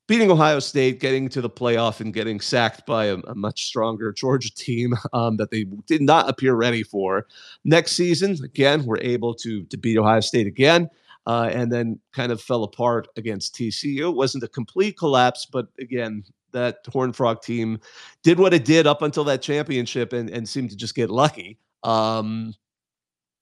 beating Ohio State, getting to the playoff, and getting sacked by a, a much stronger Georgia team um, that they did not appear ready for. Next season, again, we're able to to beat Ohio State again. Uh, and then kind of fell apart against TCU. It wasn't a complete collapse, but again, that Horn Frog team did what it did up until that championship and, and seemed to just get lucky. Um,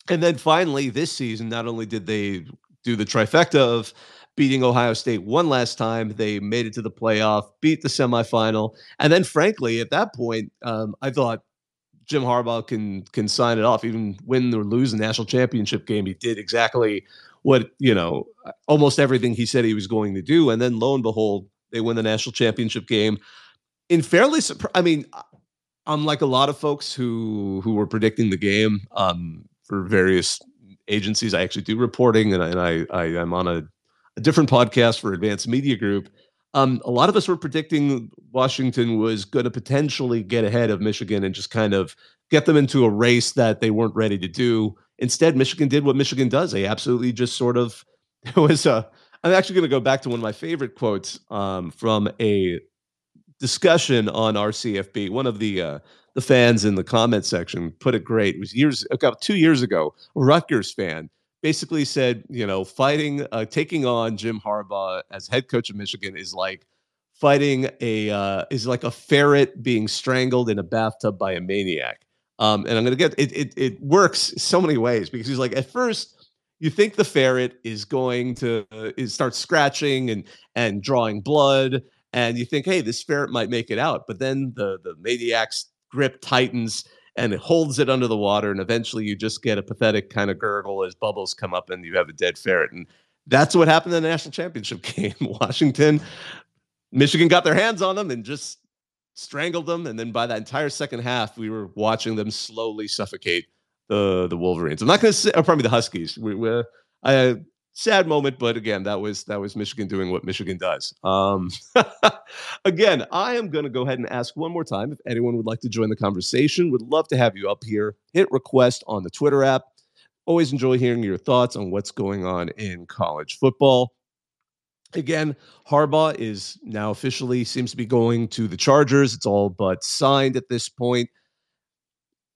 and then finally, this season, not only did they do the trifecta of beating Ohio State one last time. They made it to the playoff, beat the semifinal, and then frankly, at that point, um, I thought Jim Harbaugh can can sign it off, even win or lose the national championship game. He did exactly what you know, almost everything he said he was going to do, and then lo and behold, they win the national championship game. In fairly, I mean, I'm like a lot of folks who who were predicting the game um, for various agencies. I actually do reporting, and I, and I, I am on a a different podcast for Advanced Media Group. Um, a lot of us were predicting Washington was going to potentially get ahead of Michigan and just kind of get them into a race that they weren't ready to do. Instead, Michigan did what Michigan does. They absolutely just sort of it was a. I'm actually going to go back to one of my favorite quotes um, from a discussion on RCFB. One of the uh, the fans in the comment section put it great. It was years about two years ago. A Rutgers fan basically said, you know, fighting, uh, taking on Jim Harbaugh as head coach of Michigan is like fighting a uh, is like a ferret being strangled in a bathtub by a maniac. Um, and I'm gonna get it, it. It works so many ways because he's like at first you think the ferret is going to uh, is start scratching and and drawing blood, and you think, hey, this ferret might make it out, but then the the maniac's grip tightens and it holds it under the water. And eventually you just get a pathetic kind of gurgle as bubbles come up and you have a dead ferret. And that's what happened in the national championship game. Washington, Michigan got their hands on them and just strangled them. And then by that entire second half, we were watching them slowly suffocate the the Wolverines. I'm not going to say, uh, or probably the Huskies. We, we I sad moment, but again, that was that was Michigan doing what Michigan does. Um, again, I am going to go ahead and ask one more time if anyone would like to join the conversation. Would love to have you up here. Hit request on the Twitter app. Always enjoy hearing your thoughts on what's going on in college football. Again, Harbaugh is now officially seems to be going to the Chargers. It's all but signed at this point.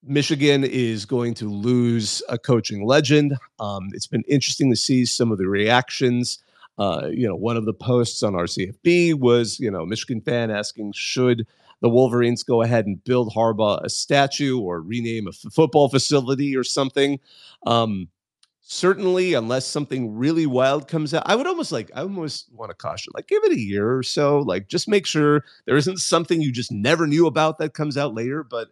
Michigan is going to lose a coaching legend. Um, it's been interesting to see some of the reactions. Uh, you know, one of the posts on RCFB was, you know, Michigan fan asking, should the Wolverines go ahead and build Harbaugh a statue or rename a f- football facility or something? Um, certainly, unless something really wild comes out, I would almost like, I almost want to caution, like, give it a year or so. Like, just make sure there isn't something you just never knew about that comes out later. But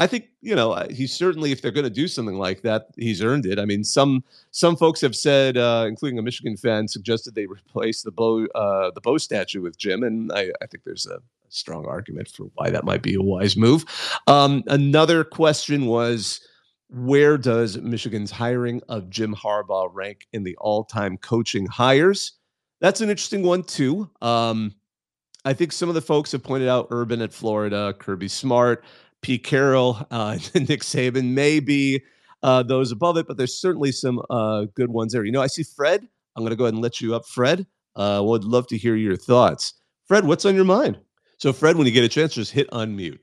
I think you know he's certainly if they're going to do something like that, he's earned it. I mean, some some folks have said, uh, including a Michigan fan, suggested they replace the Bo uh, the Bo statue with Jim, and I, I think there's a strong argument for why that might be a wise move. Um, another question was. Where does Michigan's hiring of Jim Harbaugh rank in the all-time coaching hires? That's an interesting one too. Um, I think some of the folks have pointed out Urban at Florida, Kirby Smart, Pete Carroll, uh, Nick Saban, maybe uh, those above it, but there's certainly some uh, good ones there. You know, I see Fred. I'm going to go ahead and let you up, Fred. Uh, would love to hear your thoughts. Fred, what's on your mind? So, Fred, when you get a chance, just hit unmute.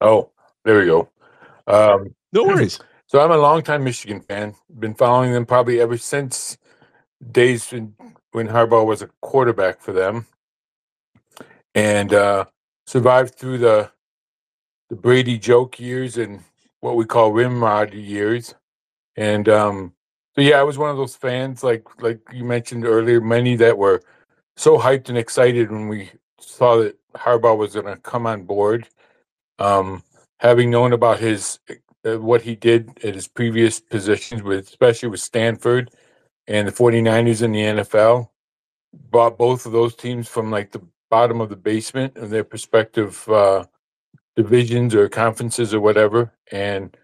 Oh, there we go. Um, no worries. So, I'm a longtime Michigan fan. Been following them probably ever since days when, when Harbaugh was a quarterback for them, and uh, survived through the the Brady joke years and what we call RichRod years. And um, so yeah, I was one of those fans, like like you mentioned earlier, many that were so hyped and excited when we saw that Harbaugh was going to come on board. Um, having known about his uh, what he did at his previous positions with, especially with Stanford and the 49ers in the NFL, brought both of those teams from like the bottom of the basement of their respective uh, divisions or conferences or whatever, and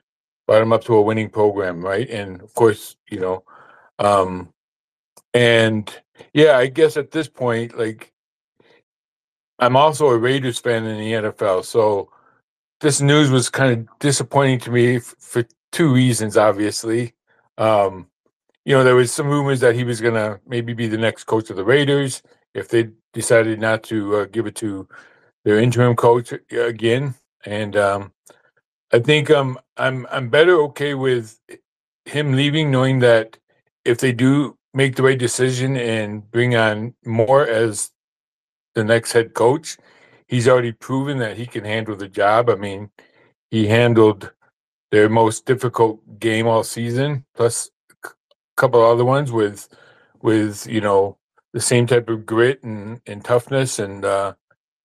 brought them up to a winning program, right? And of course, you know, um, and yeah, I guess at this point, like, I'm also a Raiders fan in the NFL, so this news was kind of disappointing to me f- for two reasons. Obviously, um, you know, there was some rumors that he was to maybe be the next coach of the Raiders if they decided not to uh, give it to their interim coach again. And um, I think um, I'm I'm better okay with him leaving, knowing that if they do make the right decision and bring on Moore as the next head coach, he's already proven that he can handle the job. I mean, he handled their most difficult game all season, plus a couple other ones with with you know the same type of grit and, and toughness and uh,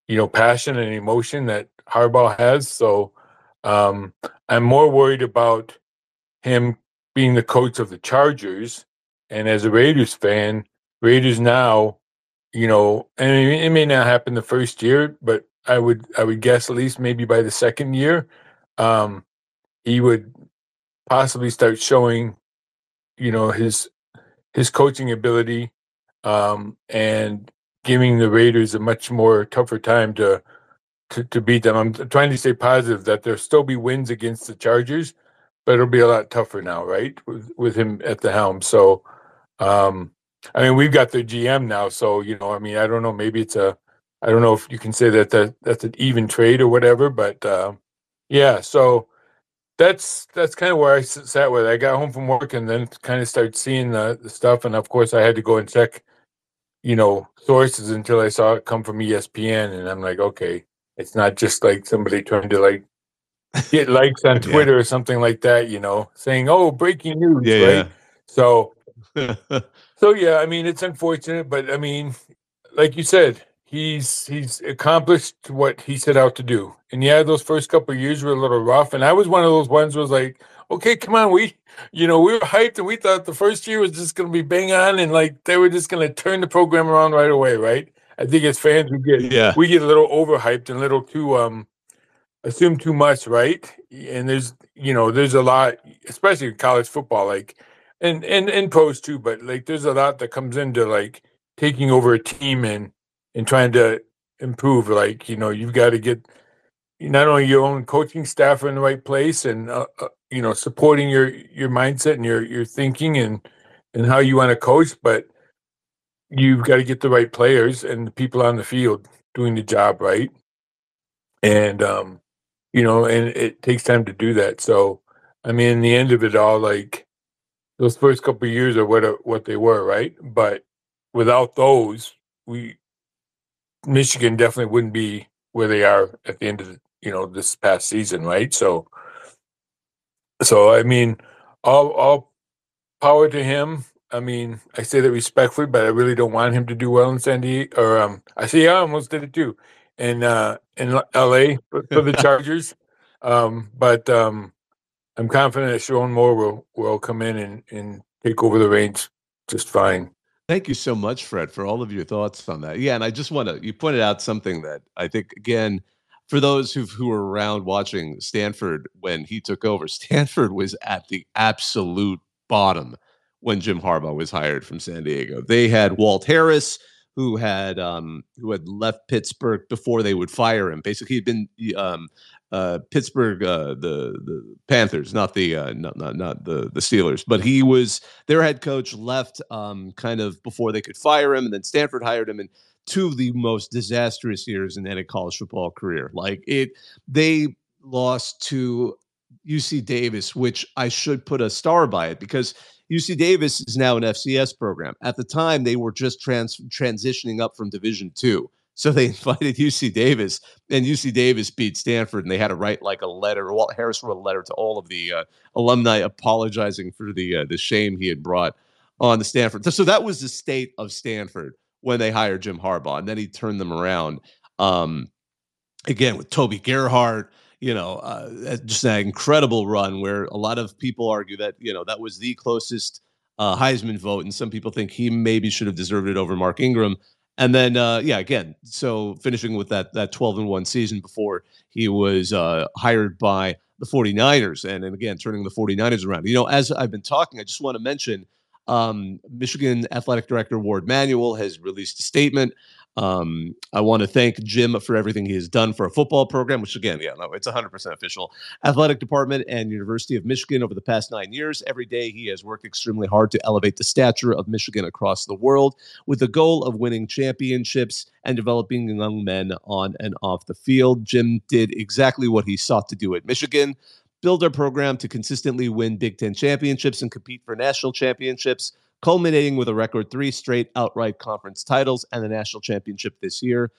you know passion and emotion that Harbaugh has. So um, I'm more worried about him being the coach of the Chargers. And as a Raiders fan, Raiders now, you know, and it may not happen the first year, but I would I would guess at least maybe by the second year, um, he would possibly start showing, you know, his his coaching ability um, and giving the Raiders a much more tougher time to, to to beat them. I'm trying to stay positive that there'll still be wins against the Chargers, but it'll be a lot tougher now, right? With with him at the helm. So, um, I mean, we've got the GM now, so you know, I mean, I don't know, maybe it's a, I don't know if you can say that that that's an even trade or whatever, but uh, yeah, so that's that's kind of where I sat with. It. I got home from work and then kind of started seeing the, the stuff, and of course, I had to go and check you know, sources until I saw it come from ESPN, and I'm like, okay, it's not just like somebody trying to like get likes on Twitter yeah. or something like that, you know, saying, "Oh, breaking news," yeah, right? Yeah. So, so yeah, I mean, it's unfortunate, but I mean, like you said, he's he's accomplished what he set out to do. And yeah, those first couple years were a little rough, and I was one of those ones was like, okay, come on, we, you know, we were hyped and we thought the first year was just going to be bang on and like they were just going to turn the program around right away, right? I think as fans we get yeah. we get a little overhyped and a little too um assume too much, right? And there's you know there's a lot, especially in college football, like and and and pros too, but like there's a lot that comes into like taking over a team and and trying to improve. Like you know you've got to get not only your own coaching staff in the right place and uh, uh, you know supporting your your mindset and your your thinking and and how you want to coach but you've got to get the right players and the people on the field doing the job right? And um you know and it takes time to do that. So i mean in the end of it all like those first couple years are what are, what they were right? But without those we michigan definitely wouldn't be where they are at the end of the, you know this past season, right? So, so I mean, all all power to him. I mean, I say that respectfully, but I really don't want him to do well in San Diego. Or um, I see, I almost did it too, in uh, in L.A. for, for the Chargers. um, but um, I'm confident that Sherrone Moore will will come in and and take over the reins just fine. Thank you so much, Fred, for all of your thoughts on that. Yeah, and I just want to you pointed out something that I think again for those who who were around watching Stanford when he took over, Stanford was at the absolute bottom when Jim Harbaugh was hired from San Diego. They had Walt Harris, who had um, who had left Pittsburgh before they would fire him. Basically, he'd been um, uh, Pittsburgh, uh, the the Panthers, not the uh, not not not the the Steelers, but he was their head coach. Left um, kind of before they could fire him, and then Stanford hired him, and two of the most disastrous years in any college football career. Like it, they lost to UC Davis, which I should put a star by it because UC Davis is now an FCS program. At the time, they were just trans- transitioning up from Division two. So they invited UC Davis, and UC Davis beat Stanford, and they had to write like a letter. Walt Harris wrote a letter to all of the uh, alumni apologizing for the uh, the shame he had brought on the Stanford. So that was the state of Stanford when they hired Jim Harbaugh, and then he turned them around. Um, again with Toby Gerhart, you know, uh, just an incredible run where a lot of people argue that you know that was the closest uh, Heisman vote, and some people think he maybe should have deserved it over Mark Ingram. And then, uh, yeah, again, so finishing with that that 12 and 1 season before he was uh, hired by the 49ers and, and again, turning the 49ers around. You know, as I've been talking, I just want to mention um, Michigan Athletic Director Warde Manuel has released a statement um, I want to thank Jim for everything he has done for a football program, which again, yeah, no, it's 100% official. Athletic Department and University of Michigan over the past nine years. Every day he has worked extremely hard to elevate the stature of Michigan across the world with the goal of winning championships and developing young men on and off the field. Jim did exactly what he sought to do at Michigan build our program to consistently win Big Ten championships and compete for national championships culminating with a record three straight outright conference titles and the national championship this year.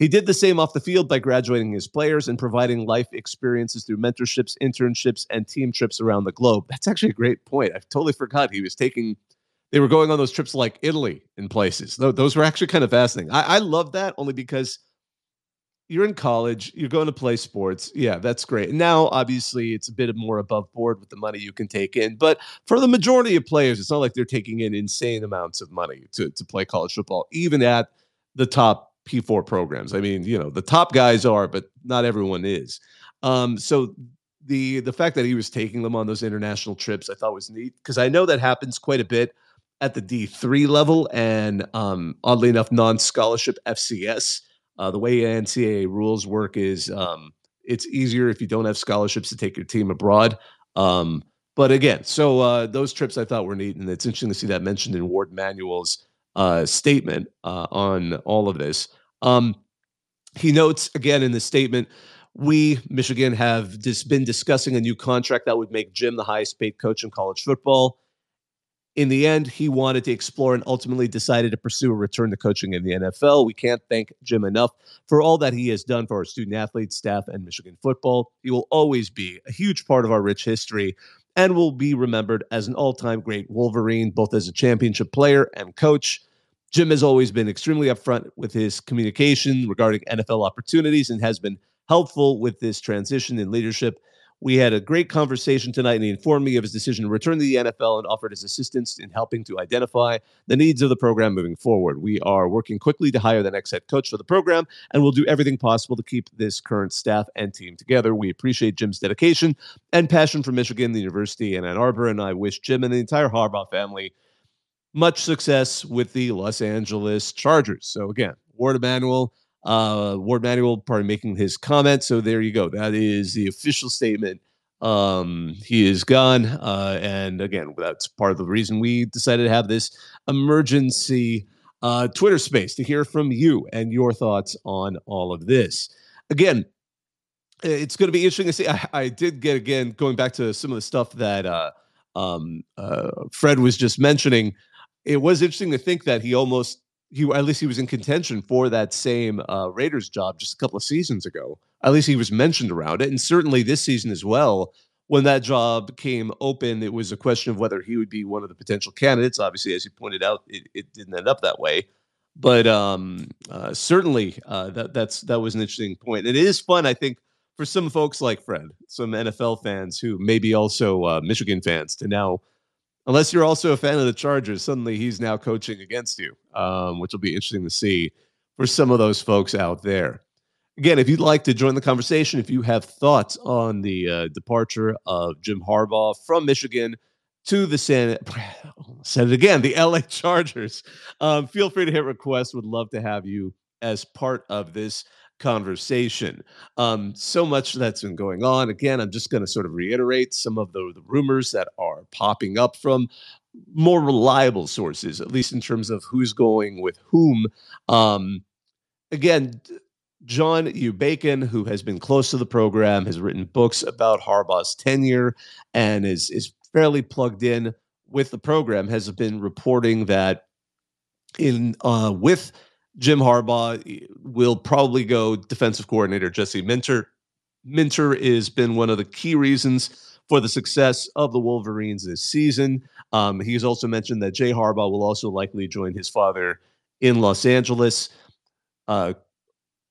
He did the same off the field by graduating his players and providing life experiences through mentorships, internships, and team trips around the globe. That's actually a great point. I totally forgot he was taking, they were going on those trips like Italy in places. Those were actually kind of fascinating. I, I love that only because you're in college, you're going to play sports. Yeah, that's great. Now, obviously, it's a bit more above board with the money you can take in. But for the majority of players, it's not like they're taking in insane amounts of money to, to play college football, even at the top P4 programs. I mean, you know, the top guys are, but not everyone is. Um, so the the fact that he was taking them on those international trips, I thought was neat because I know that happens quite a bit at the D3 level and um, oddly enough, non-scholarship FCS uh, the way NCAA rules work is um, it's easier if you don't have scholarships to take your team abroad. Um, but again, so uh, those trips I thought were neat, and it's interesting to see that mentioned in Warde Manuel's uh, statement uh, on all of this. Um, he notes again in the statement, we Michigan have just been discussing a new contract that would make Jim the highest paid coach in college football in the end, he wanted to explore and ultimately decided to pursue a return to coaching in the NFL. We can't thank Jim enough for all that he has done for our student athletes, staff, and Michigan football. He will always be a huge part of our rich history and will be remembered as an all time great Wolverine, both as a championship player and coach. Jim has always been extremely upfront with his communication regarding NFL opportunities and has been helpful with this transition in leadership we had a great conversation tonight, and he informed me of his decision to return to the NFL and offered his assistance in helping to identify the needs of the program moving forward. We are working quickly to hire the next head coach for the program, and we'll do everything possible to keep this current staff and team together. We appreciate Jim's dedication and passion for Michigan, the university, and Ann Arbor, and I wish Jim and the entire Harbaugh family much success with the Los Angeles Chargers. So, again, Warde Manuel uh, Warde Manuel probably making his comment. So there you go. That is the official statement. Um, he is gone. Uh, and again, that's part of the reason we decided to have this emergency uh, Twitter space to hear from you and your thoughts on all of this. Again, it's going to be interesting to see. I, I, did get again going back to some of the stuff that uh, um, uh, Fred was just mentioning. It was interesting to think that he almost he at least he was in contention for that same uh, Raiders job just a couple of seasons ago. At least he was mentioned around it, and certainly this season as well. When that job came open, it was a question of whether he would be one of the potential candidates. Obviously, as you pointed out, it, it didn't end up that way. But um, uh, certainly, uh, that that's that was an interesting point. It is fun, I think, for some folks like Fred, some NFL fans who may be also uh, Michigan fans, to now unless you're also a fan of the Chargers, suddenly he's now coaching against you, um, which will be interesting to see for some of those folks out there. Again, if you'd like to join the conversation, if you have thoughts on the uh, departure of Jim Harbaugh from Michigan to the San, said it again, the LA Chargers, um, feel free to hit request. Would love to have you as part of this conversation. Um, so much that's been going on. Again, I'm just going to sort of reiterate some of the, the rumors that are popping up from more reliable sources, at least in terms of who's going with whom. Um, again, John U. Bacon, who has been close to the program, has written books about Harbaugh's tenure and is is fairly plugged in with the program, has been reporting that in uh, with Jim Harbaugh will probably go defensive coordinator Jesse Minter. Minter has been one of the key reasons for the success of the Wolverines this season. Um, he's also mentioned that Jay Harbaugh will also likely join his father in Los Angeles. Uh,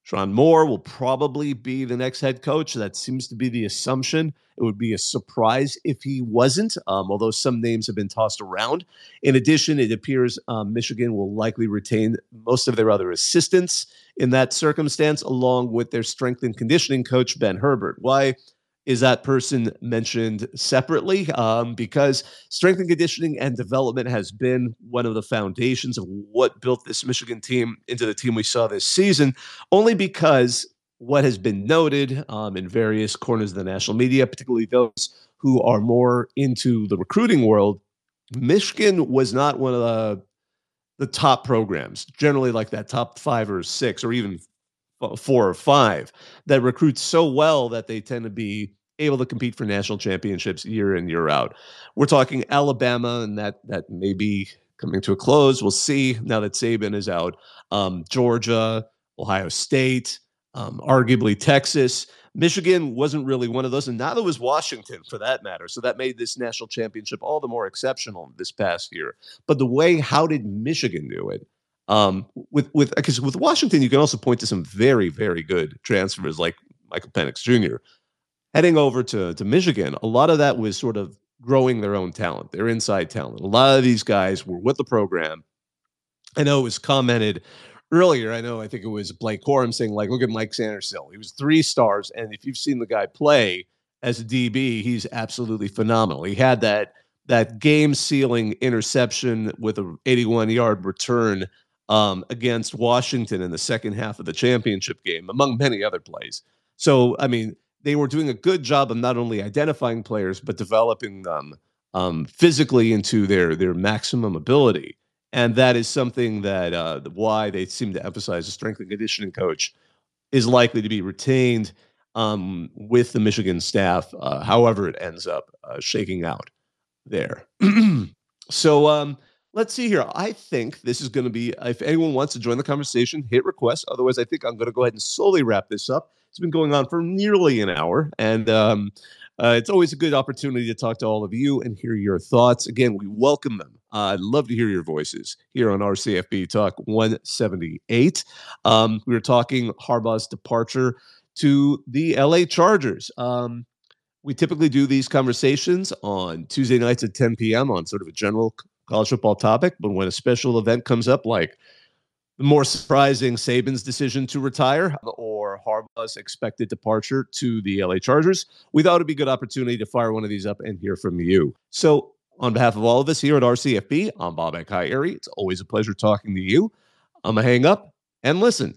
Sherrone Moore will probably be the next head coach. That seems to be the assumption. It would be a surprise if he wasn't, um, although some names have been tossed around. In addition, it appears um, Michigan will likely retain most of their other assistants in that circumstance, along with their strength and conditioning coach, Ben Herbert. Why? Is that person mentioned separately? Um, because strength and conditioning and development has been one of the foundations of what built this Michigan team into the team we saw this season, only because what has been noted um, in various corners of the national media, particularly those who are more into the recruiting world, Michigan was not one of the the top programs, generally like that top five or six or even four or five that recruit so well that they tend to be able to compete for national championships year in year out. We're talking Alabama, and that that may be coming to a close. We'll see now that Saban is out. Um, Georgia, Ohio State, um, arguably Texas. Michigan wasn't really one of those, and neither was Washington for that matter. So that made this national championship all the more exceptional this past year. But the way, how did Michigan do it? Um, with with because with Washington, you can also point to some very very good transfers like Michael Penix Jr. Heading over to to Michigan, a lot of that was sort of growing their own talent, their inside talent. A lot of these guys were with the program. I know it was commented earlier. I know I think it was Blake Corum saying like, look at Mike Sainristil. He was three stars, and if you've seen the guy play as a DB, he's absolutely phenomenal. He had that that game sealing interception with a 81 yard return um, against Washington in the second half of the championship game, among many other plays. So, I mean, they were doing a good job of not only identifying players but developing them um, physically into their their maximum ability, and that is something that uh, why they seem to emphasize a strength and conditioning coach is likely to be retained um, with the Michigan staff, uh, however it ends up uh, shaking out there. so. Um, let's see here. I think this is going to be, if anyone wants to join the conversation, hit request. Otherwise, I think I'm going to go ahead and slowly wrap this up. It's been going on for nearly an hour, and um, uh, it's always a good opportunity to talk to all of you and hear your thoughts. Again, we welcome them. Uh, I'd love to hear your voices here on RCFB Talk 178. Um, we were talking Harbaugh's departure to the LA Chargers. Um, we typically do these conversations on Tuesday nights at 10 p.m. on sort of a general college football topic, but when a special event comes up, like the more surprising Saban's decision to retire or Harbaugh's expected departure to the LA Chargers, we thought it'd be a good opportunity to fire one of these up and hear from you. So, on behalf of all of us here at RCFB, I'm Bobak Ha'Eri. It's always a pleasure talking to you. I'm going to hang up and listen.